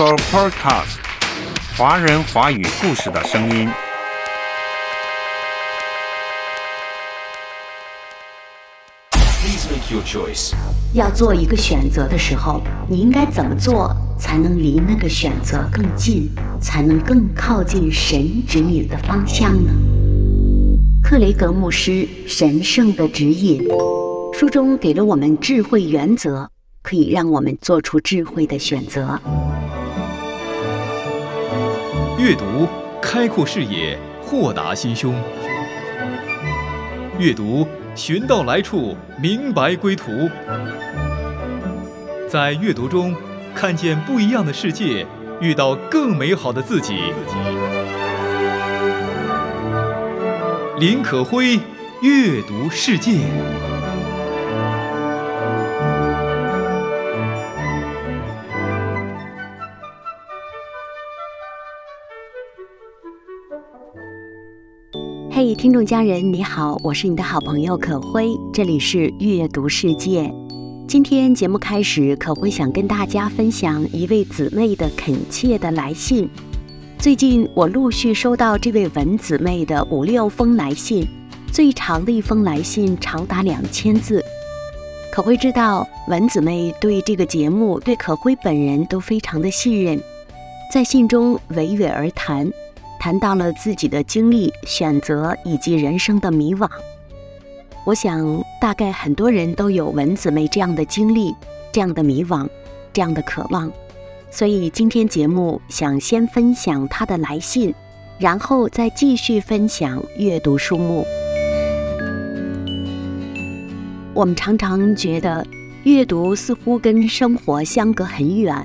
o Podcast，华人华语故事的声音。Please make your choice. 要做一个选择的时候，你应该怎么做才能离那个选择更近，才能更靠近神指引的方向呢？克雷格牧师《神圣的指引》书中给了我们智慧原则，可以让我们做出智慧的选择。阅读开阔视野，豁达心胸。阅读寻到来处，明白归途。在阅读中看见不一样的世界，遇到更美好的自己。林可辉，阅读世界。嘿，听众家人，你好，我是你的好朋友可辉，这里是阅读世界。今天节目开始，可辉想跟大家分享一位姊妹的恳切的来信。最近我陆续收到这位文姊妹的五六封来信，最长的一封来信长达两千字。可辉知道文姊妹对这个节目、对可辉本人都非常的信任，在信中娓娓而谈，谈到了自己的经历、选择以及人生的迷惘。我想，大概很多人都有文姊妹这样的经历、这样的迷惘、这样的渴望，所以今天节目想先分享她的来信，然后再继续分享阅读书目。我们常常觉得，阅读似乎跟生活相隔很远，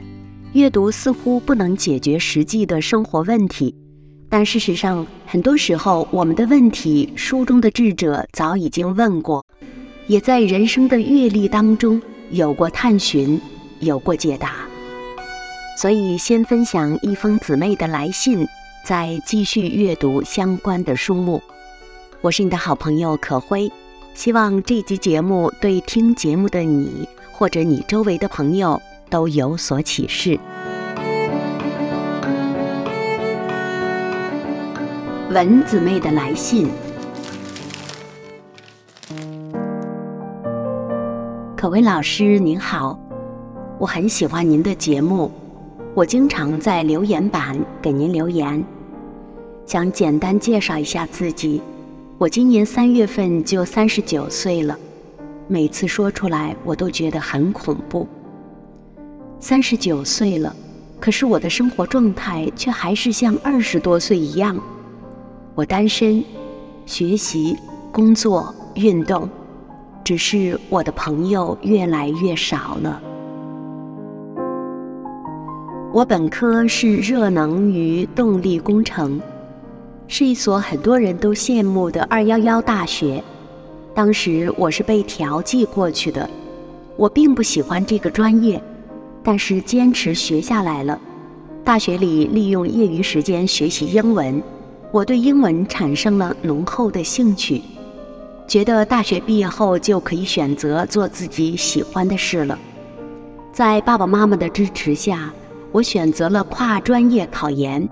阅读似乎不能解决实际的生活问题。但事实上，很多时候我们的问题，书中的智者早已经问过，也在人生的阅历当中有过探寻，有过解答。所以，先分享一封姊妹的来信，再继续阅读相关的书目。我是你的好朋友可辉，希望这集节目对听节目的你或者你周围的朋友都有所启示。文姊妹的来信，可薇老师您好，我很喜欢您的节目，我经常在留言板给您留言。想简单介绍一下自己，我今年三月份就三十九岁了，每次说出来我都觉得很恐怖。三十九岁了，可是我的生活状态却还是像二十多岁一样。我单身，学习、工作、运动，只是我的朋友越来越少了。我本科是热能与动力工程，是一所很多人都羡慕的“二幺幺”大学。当时我是被调剂过去的，我并不喜欢这个专业，但是坚持学下来了。大学里利用业余时间学习英文。我对英文产生了浓厚的兴趣，觉得大学毕业后就可以选择做自己喜欢的事了。在爸爸妈妈的支持下，我选择了跨专业考研，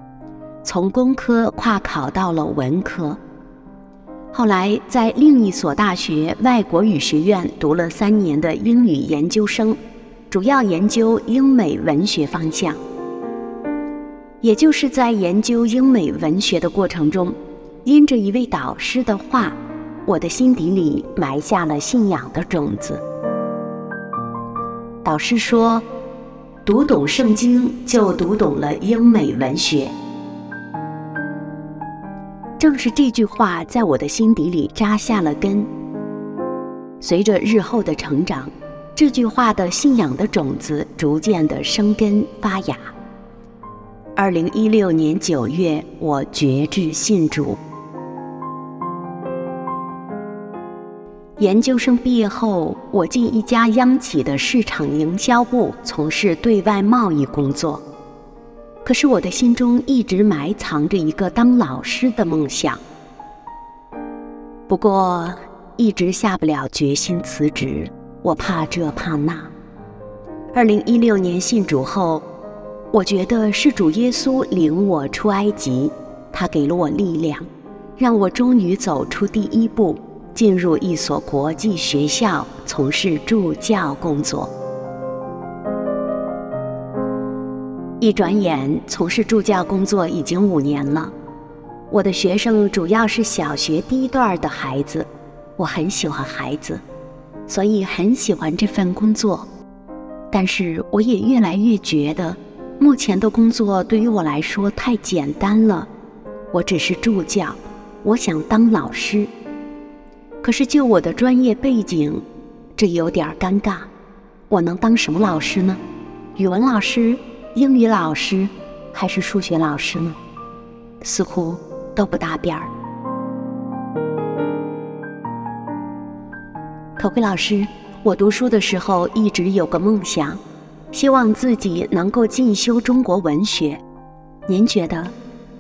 从工科跨考到了文科。后来在另一所大学外国语学院读了三年的英语研究生，主要研究英美文学方向。也就是在研究英美文学的过程中，因着一位导师的话，我的心底里埋下了信仰的种子。导师说：“读懂圣经，就读懂了英美文学。”正是这句话在我的心底里扎下了根。随着日后的成长，这句话的信仰的种子逐渐的生根发芽。二零一六年九月，我决志信主。研究生毕业后，我进一家央企的市场营销部从事对外贸易工作。可是我的心中一直埋藏着一个当老师的梦想。不过，一直下不了决心辞职，我怕这怕那。二零一六年信主后。我觉得是主耶稣领我出埃及，他给了我力量，让我终于走出第一步，进入一所国际学校，从事助教工作。一转眼，从事助教工作已经五年了。我的学生主要是小学低段的孩子，我很喜欢孩子，所以很喜欢这份工作。但是，我也越来越觉得，目前的工作对于我来说太简单了。我只是助教，我想当老师。可是，就我的专业背景，这有点尴尬。我能当什么老师呢？语文老师？英语老师还是数学老师呢？似乎都不搭边儿。可贵老师，我读书的时候一直有个梦想，希望自己能够进修中国文学。您觉得，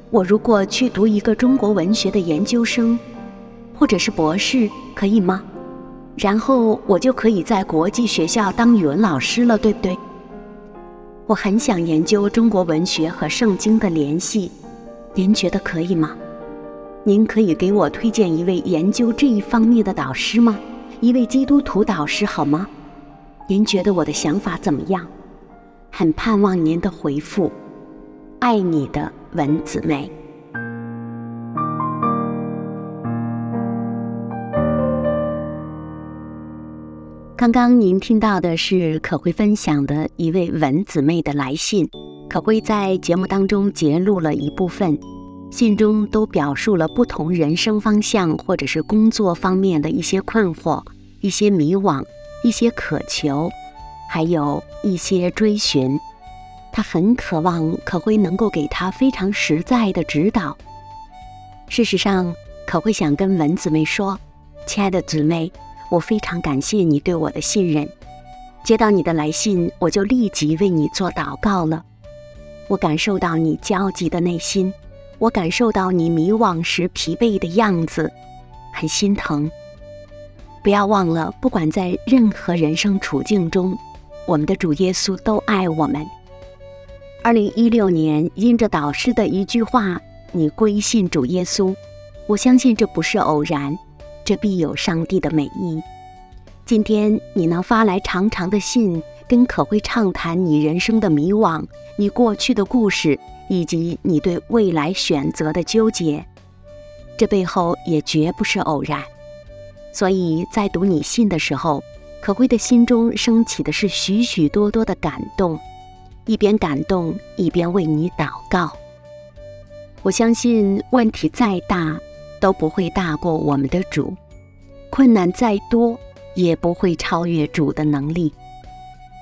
我如果去读一个中国文学的研究生，或者是博士，可以吗？然后我就可以在国际学校当语文老师了，对不对？我很想研究中国文学和圣经的联系，您觉得可以吗？您可以给我推荐一位研究这一方面的导师吗？一位基督徒导师好吗？您觉得我的想法怎么样？很盼望您的回复。爱你的文姊妹。刚刚您听到的是可辉分享的一位文姊妹的来信，可辉在节目当中截录了一部分，信中都表述了不同人生方向或者是工作方面的一些困惑、一些迷惘、一些渴求，还有一些追寻。他很渴望可辉能够给他非常实在的指导。事实上，可辉想跟文姊妹说，亲爱的姊妹。我非常感谢你对我的信任。接到你的来信，我就立即为你做祷告了。我感受到你焦急的内心，我感受到你迷惘时疲惫的样子，很心疼。不要忘了，不管在任何人生处境中，我们的主耶稣都爱我们。二零一六年，因着导师的一句话，你归信主耶稣，我相信这不是偶然。这必有上帝的美意。今天你能发来长长的信，跟可会畅谈你人生的迷惘、你过去的故事，以及你对未来选择的纠结，这背后也绝不是偶然。所以在读你信的时候，可会的心中升起的是许许多多的感动，一边感动一边为你祷告。我相信问题再大。都不会大过我们的主，困难再多也不会超越主的能力。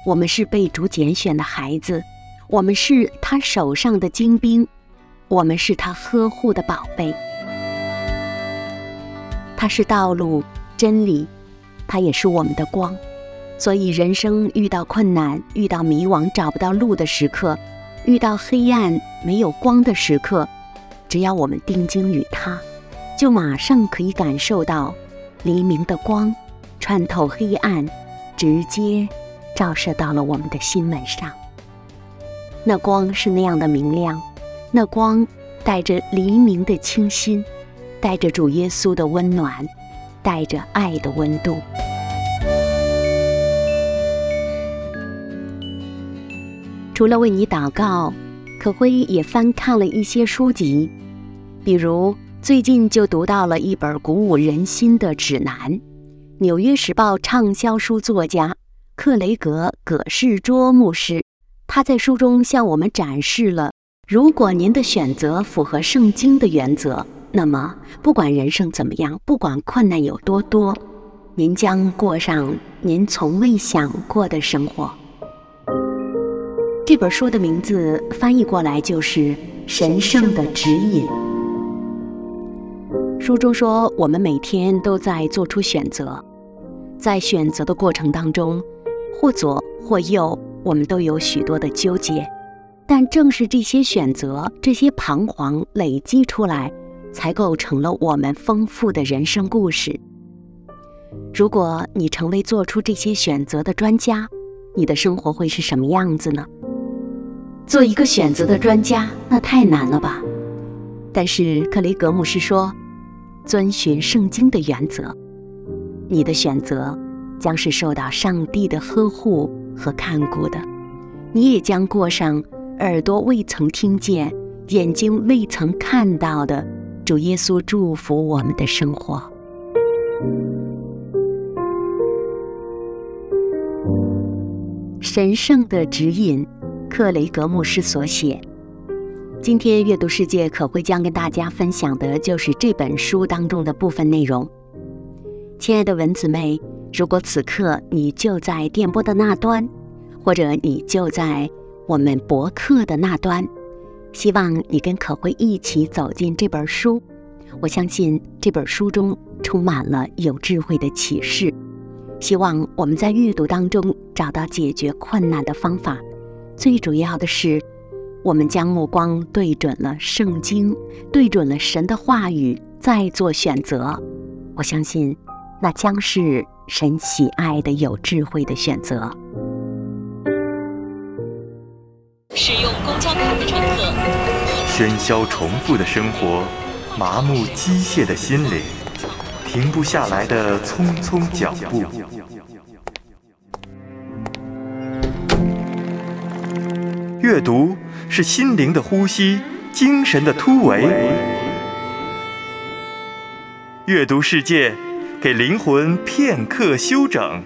我们是被主拣选的孩子，我们是他手上的精兵，我们是他呵护的宝贝。他是道路、真理，它也是我们的光。所以，人生遇到困难、遇到迷惘、找不到路的时刻，遇到黑暗没有光的时刻，只要我们定睛于它。就马上可以感受到黎明的光穿透黑暗，直接照射到了我们的心门上。那光是那样的明亮，那光带着黎明的清新，带着主耶稣的温暖，带着爱的温度。除了为你祷告，可辉也翻看了一些书籍，比如。最近就读到了一本鼓舞人心的指南，《纽约时报》畅销书作家克雷格·葛士卓牧师，他在书中向我们展示了：如果您的选择符合圣经的原则，那么不管人生怎么样，不管困难有多多，您将过上您从未想过的生活。这本书的名字翻译过来就是《神圣的指引》。书中说，我们每天都在做出选择，在选择的过程当中，或左或右，我们都有许多的纠结。但正是这些选择、这些彷徨累积出来，才构成了我们丰富的人生故事。如果你成为做出这些选择的专家，你的生活会是什么样子呢？做一个选择的专家，那太难了吧？但是克雷格牧师说，遵循圣经的原则，你的选择将是受到上帝的呵护和看顾的，你也将过上耳朵未曾听见、眼睛未曾看到的主耶稣祝福我们的生活。神圣的指引，克雷格牧师所写。今天阅读世界可会将跟大家分享的就是这本书当中的部分内容。亲爱的文子妹，如果此刻你就在电波的那端，或者你就在我们博客的那端，希望你跟可会一起走进这本书。我相信这本书中充满了有智慧的启示，希望我们在阅读当中找到解决困难的方法。最主要的是。我们将目光对准了圣经，对准了神的话语，再做选择。我相信，那将是神喜爱的、有智慧的选择。使用公交卡的乘客，喧嚣重复的生活，麻木机械的心灵，停不下来的匆匆脚步。阅读。是心灵的呼吸，精神的突围。阅读世界，给灵魂片刻休整。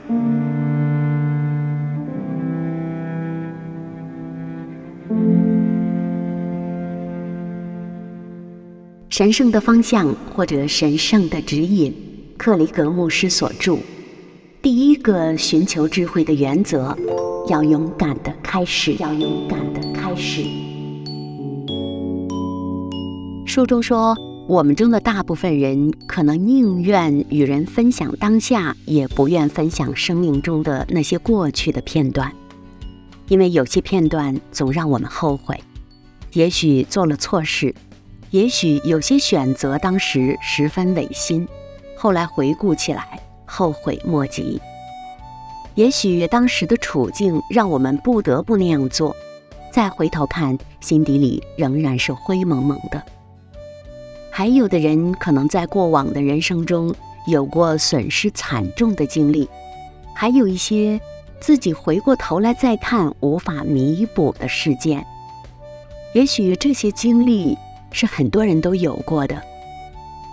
神圣的方向或者神圣的指引，克里格牧师所著。第一个寻求智慧的原则，要勇敢的开始，要勇敢的开始。书中说，我们中的大部分人可能宁愿与人分享当下，也不愿分享生命中的那些过去的片段，因为有些片段总让我们后悔。也许做了错事，也许有些选择当时十分违心，后来回顾起来。后悔莫及。也许当时的处境让我们不得不那样做，再回头看，心底里仍然是灰蒙蒙的。还有的人可能在过往的人生中有过损失惨重的经历，还有一些自己回过头来再看无法弥补的事件。也许这些经历是很多人都有过的。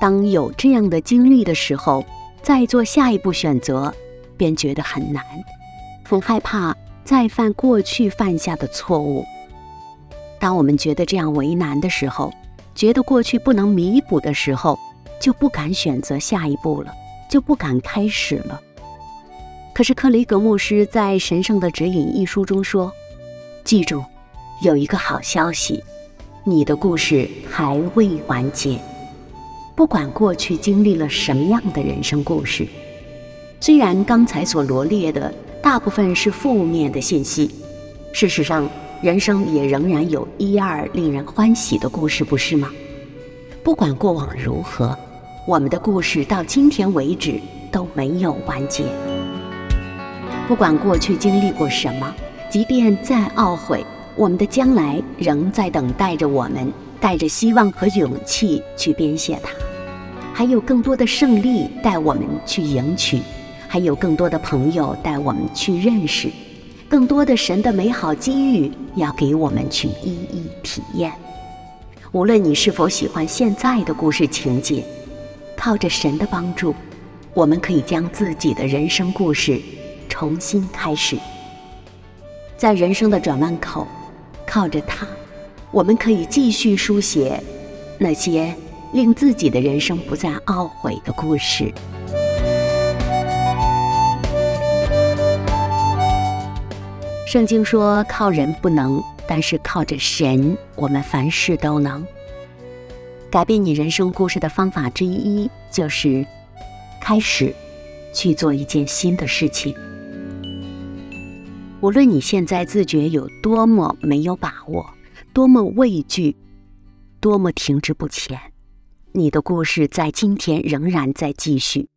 当有这样的经历的时候，再做下一步选择，便觉得很难，很害怕再犯过去犯下的错误。当我们觉得这样为难的时候，觉得过去不能弥补的时候，就不敢选择下一步了，就不敢开始了。可是克雷格牧师在《神圣的指引》一书中说：“记住，有一个好消息，你的故事还未完结。”不管过去经历了什么样的人生故事，虽然刚才所罗列的大部分是负面的信息，事实上，人生也仍然有一二令人欢喜的故事，不是吗？不管过往如何，我们的故事到今天为止都没有完结。不管过去经历过什么，即便再懊悔，我们的将来仍在等待着我们。带着希望和勇气去编写它，还有更多的胜利带我们去赢取，还有更多的朋友带我们去认识，更多的神的美好机遇要给我们去一一体验。无论你是否喜欢现在的故事情节，靠着神的帮助，我们可以将自己的人生故事重新开始，在人生的转弯口，靠着它。我们可以继续书写那些令自己的人生不再懊悔的故事。圣经说：“靠人不能，但是靠着神，我们凡事都能。”改变你人生故事的方法之一，就是开始去做一件新的事情。无论你现在自觉有多么没有把握。多么畏惧，多么停滞不前，你的故事在今天仍然在继续。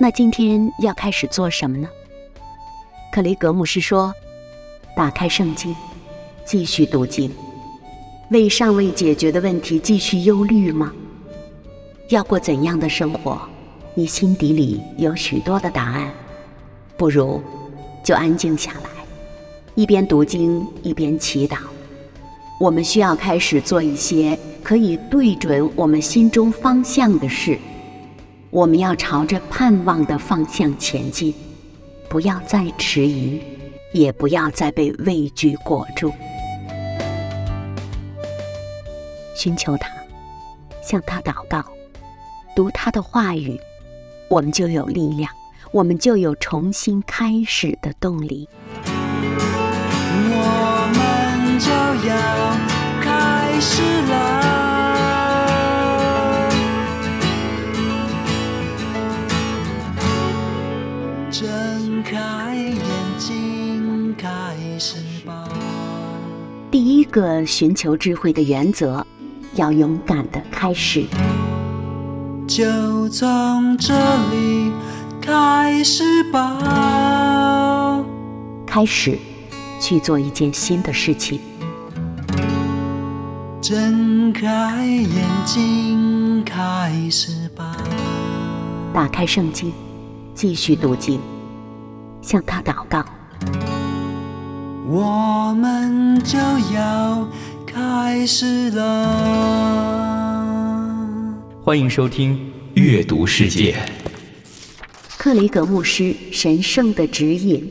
那今天要开始做什么呢？克雷格姆是说：打开圣经，继续读经？为尚未解决的问题继续忧虑吗？要过怎样的生活？你心底里有许多的答案，不如就安静下来，一边读经一边祈祷。我们需要开始做一些可以对准我们心中方向的事。我们要朝着盼望的方向前进，不要再迟疑，也不要再被畏惧裹住。寻求他，向他祷告，读他的话语。我们就有力量，我们就有重新开始的动力。我们就要开始了。个寻求智慧的原则，要勇敢的开始。就从这里开始吧，开始去做一件新的事情。睁开眼睛，开始吧。打开圣经，继续读经，向他祷告。我们就要开始了。欢迎收听《阅读世界》。克雷格牧师神圣的指引，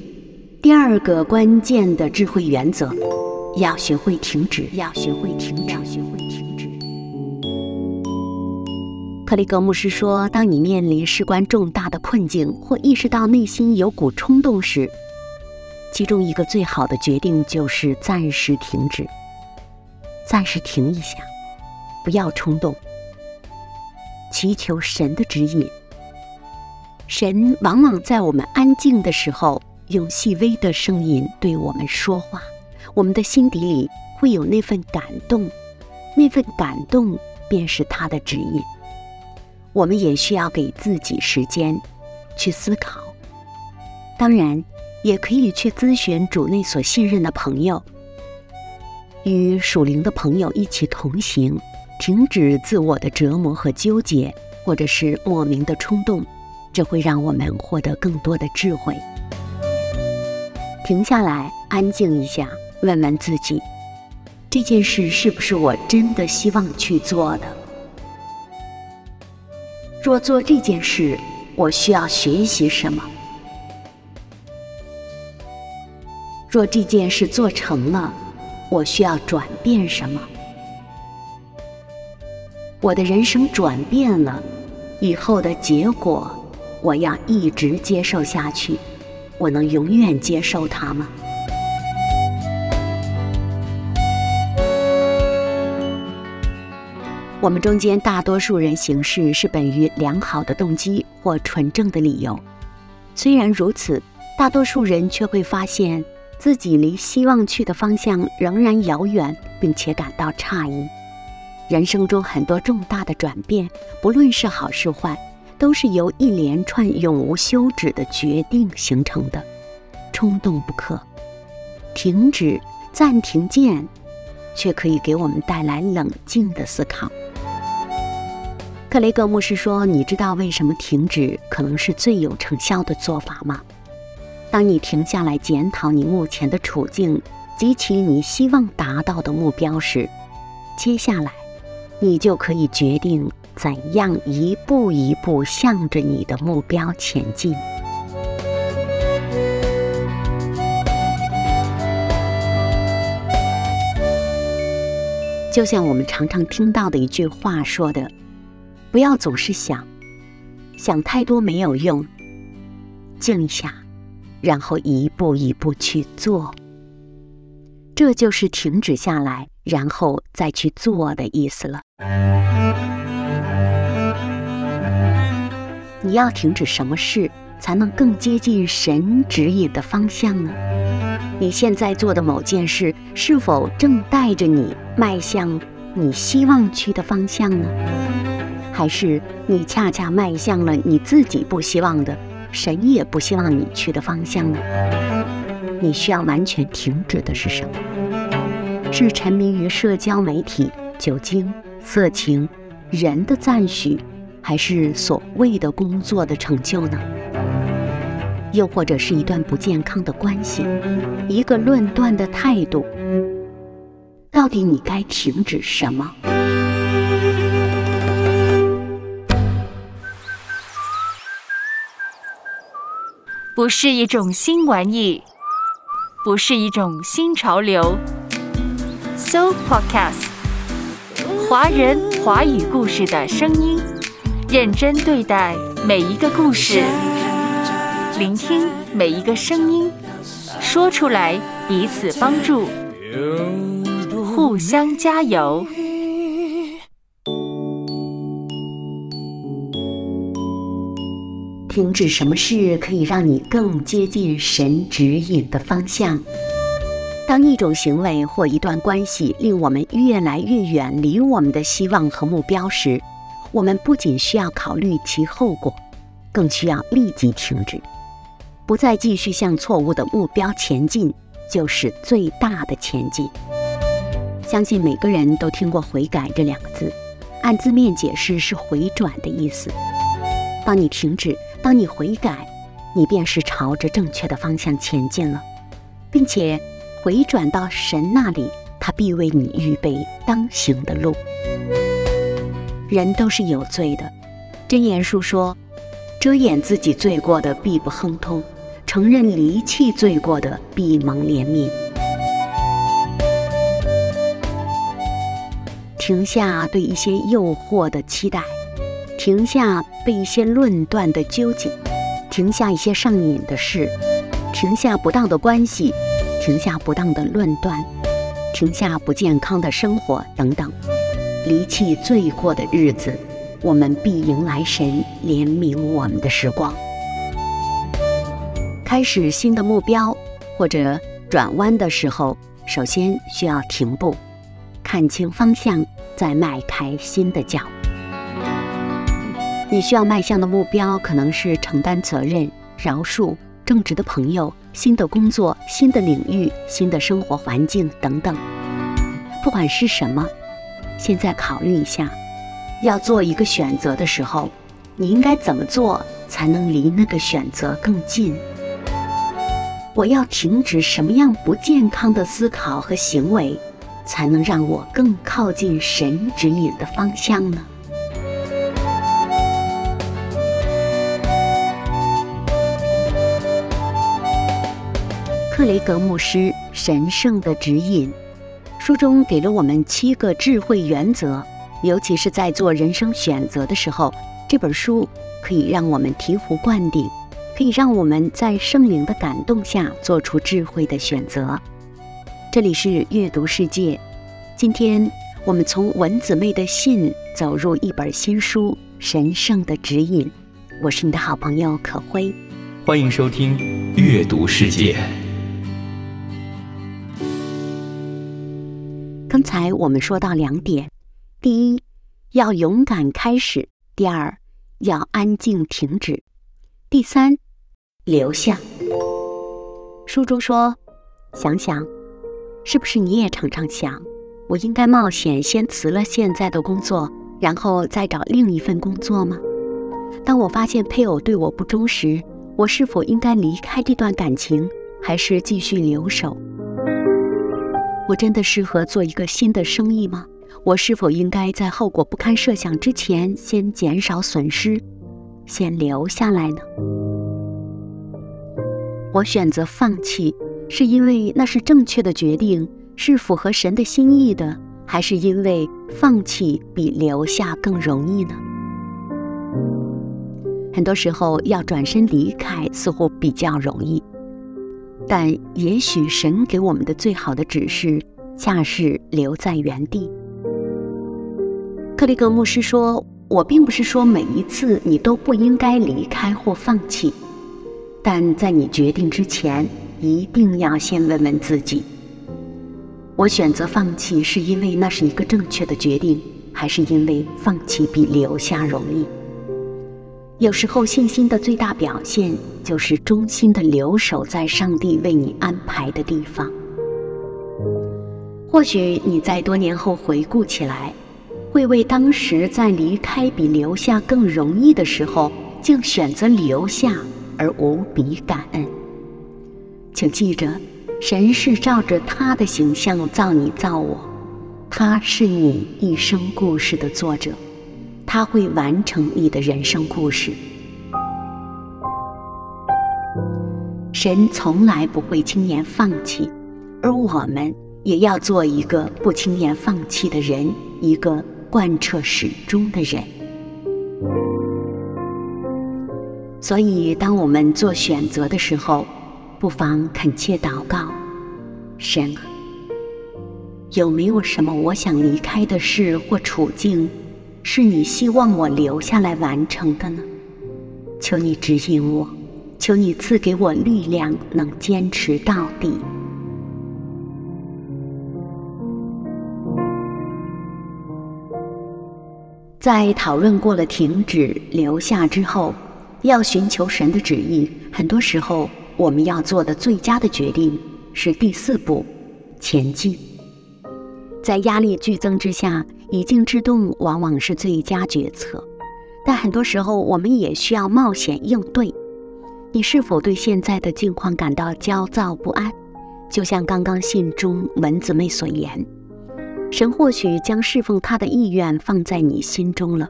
第二个关键的智慧原则，要学会停止，要学会停止，要学会停止。克雷格牧师说：“当你面临事关重大的困境，或意识到内心有股冲动时，其中一个最好的决定就是暂时停止，暂时停一下，不要冲动。”祈求神的指引。神往往在我们安静的时候，用细微的声音对我们说话。我们的心底里会有那份感动，那份感动便是他的指引。我们也需要给自己时间去思考，当然也可以去咨询主内所信任的朋友，与属灵的朋友一起同行。停止自我的折磨和纠结，或者是莫名的冲动，这会让我们获得更多的智慧。停下来，安静一下，问问自己：这件事是不是我真的希望去做的？若做这件事，我需要学习什么？若这件事做成了，我需要转变什么？我的人生转变了，以后的结果，我要一直接受下去。我能永远接受它吗？我们中间大多数人行事是本于良好的动机或纯正的理由，虽然如此，大多数人却会发现自己离希望去的方向仍然遥远，并且感到诧异。人生中很多重大的转变，不论是好是坏，都是由一连串永无休止的决定形成的。冲动不可，停止、暂停键，却可以给我们带来冷静的思考。克雷格牧师说：“你知道为什么停止可能是最有成效的做法吗？当你停下来检讨你目前的处境及其你希望达到的目标时，接下来。”你就可以决定怎样一步一步向着你的目标前进。就像我们常常听到的一句话说的：“不要总是想，想太多没有用，静一下，然后一步一步去做。”这就是停止下来，然后再去做的意思了。你要停止什么事，才能更接近神指引的方向呢？你现在做的某件事，是否正带着你迈向你希望去的方向呢？还是你恰恰迈向了你自己不希望的、神也不希望你去的方向呢？你需要完全停止的是什么？是沉迷于社交媒体、酒精、色情、人的赞许，还是所谓的工作的成就呢？又或者是一段不健康的关系，一个论断的态度？到底你该停止什么？不是一种新玩意，不是一种新潮流。So Podcast，华人华语故事的声音，认真对待每一个故事，聆听每一个声音，说出来彼此帮助，互相加油。停止什么事可以让你更接近神指引的方向？当一种行为或一段关系令我们越来越远离我们的希望和目标时，我们不仅需要考虑其后果，更需要立即停止，不再继续向错误的目标前进，就是最大的前进。相信每个人都听过“悔改”这两个字，按字面解释是回转的意思。当你停止。当你悔改，你便是朝着正确的方向前进了，并且回转到神那里，他必为你预备当行的路。人都是有罪的，真言书说：遮掩自己罪过的必不亨通，承认离弃罪过的必蒙怜悯。停下对一些诱惑的期待。停下被一些论断的纠结，停下一些上瘾的事，停下不当的关系，停下不当的论断，停下不健康的生活等等，离弃罪过的日子，我们必迎来神怜悯我们的时光。开始新的目标或者转弯的时候，首先需要停步，看清方向，再迈开新的脚。你需要迈向的目标可能是承担责任、饶恕、正直的朋友、新的工作、新的领域、新的生活环境等等。不管是什么，现在考虑一下，要做一个选择的时候，你应该怎么做才能离那个选择更近？我要停止什么样不健康的思考和行为，才能让我更靠近神指引的方向呢？克雷格牧师神圣的指引，书中给了我们七个智慧原则，尤其是在做人生选择的时候，这本书可以让我们醍醐灌顶，可以让我们在圣灵的感动下做出智慧的选择。这里是阅读世界，今天我们从文姊妹的信走入一本新书《神圣的指引》，我是你的好朋友可辉，欢迎收听阅读世界。刚才我们说到两点：第一，要勇敢开始；第二，要安静停止；第三，留下。书中说：“想想，是不是你也常常想，我应该冒险先辞了现在的工作，然后再找另一份工作吗？当我发现配偶对我不忠时，我是否应该离开这段感情，还是继续留守？”我真的适合做一个新的生意吗？我是否应该在后果不堪设想之前先减少损失，先留下来呢？我选择放弃，是因为那是正确的决定，是符合神的心意的，还是因为放弃比留下更容易呢？很多时候，要转身离开似乎比较容易。但也许神给我们的最好的指示，恰是留在原地。克里格牧师说：“我并不是说每一次你都不应该离开或放弃，但在你决定之前，一定要先问问自己：我选择放弃是因为那是一个正确的决定，还是因为放弃比留下容易？”有时候，信心的最大表现就是忠心的留守在上帝为你安排的地方。或许你在多年后回顾起来，会为当时在离开比留下更容易的时候，竟选择留下而无比感恩。请记着，神是照着他的形象造你造我，他是你一生故事的作者，他会完成你的人生故事。神从来不会轻言放弃，而我们也要做一个不轻言放弃的人，一个贯彻始终的人。所以，当我们做选择的时候，不妨恳切祷告：神啊，有没有什么我想离开的事或处境，是你希望我留下来完成的呢？求你指引我。求你赐给我力量，能坚持到底。在讨论过了停止留下之后，要寻求神的旨意。很多时候，我们要做的最佳的决定是第四步：前进。在压力剧增之下，以静制动往往是最佳决策，但很多时候我们也需要冒险应对。你是否对现在的境况感到焦躁不安？就像刚刚信中文姊妹所言，神或许将侍奉他的意愿放在你心中了。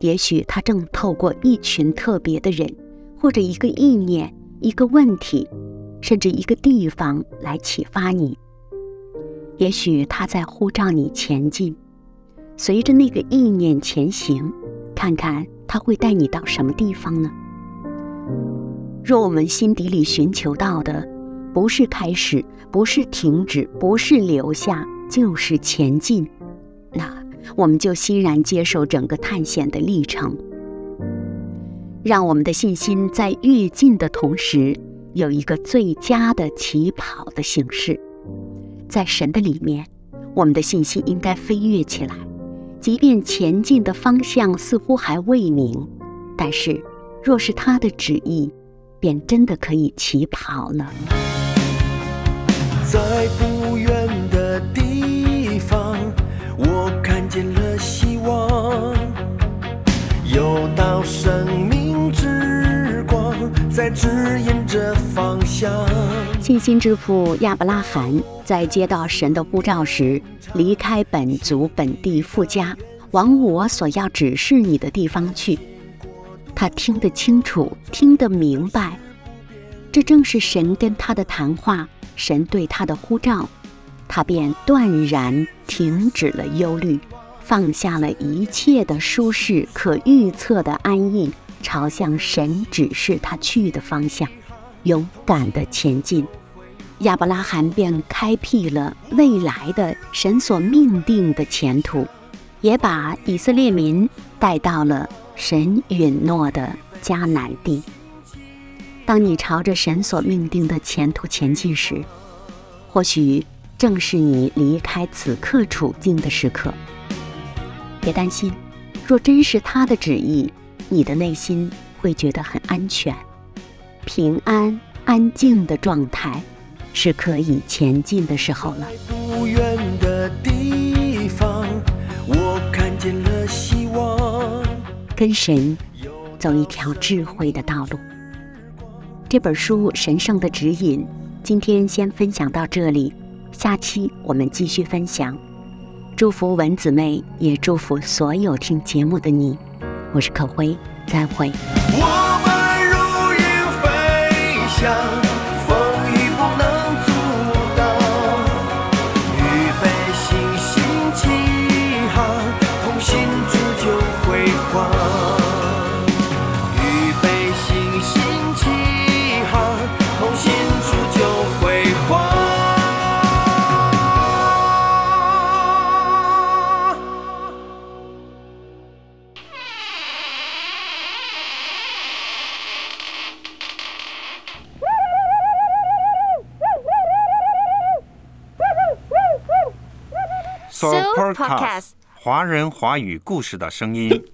也许他正透过一群特别的人，或者一个意念、一个问题，甚至一个地方来启发你。也许他在呼召你前进，随着那个意念前行，看看他会带你到什么地方呢？若我们心底里寻求到的，不是开始，不是停止，不是留下，就是前进，那我们就欣然接受整个探险的历程。让我们的信心在跃进的同时，有一个最佳的起跑的形式。在神的里面，我们的信心应该飞跃起来，即便前进的方向似乎还未明，但是若是他的旨意。便真的可以起跑了。在不远的地方，我看见了希望，有道生命之在指引着方向。信心之父亚伯拉罕在接到神的呼召时，离开本族本地富家，往我所要指示你的地方去。他听得清楚，听得明白，这正是神跟他的谈话，神对他的呼召，他便断然停止了忧虑，放下了一切的舒适、可预测的安逸，朝向神指示他去的方向，勇敢的前进。亚伯拉罕便开辟了未来的神所命定的前途，也把以色列民带到了。神允诺的迦南地。当你朝着神所命定的前途前进时，或许正是你离开此刻处境的时刻。别担心，若真是他的旨意，你的内心会觉得很安全、平安、安静的状态，是可以前进的时候了。不远的地方，我看见了希望。跟神走一条智慧的道路。这本书《神圣的指引》，今天先分享到这里，下期我们继续分享。祝福文姊妹，也祝福所有听节目的你。我是可辉，再会。Podcast，华人华语故事的声音。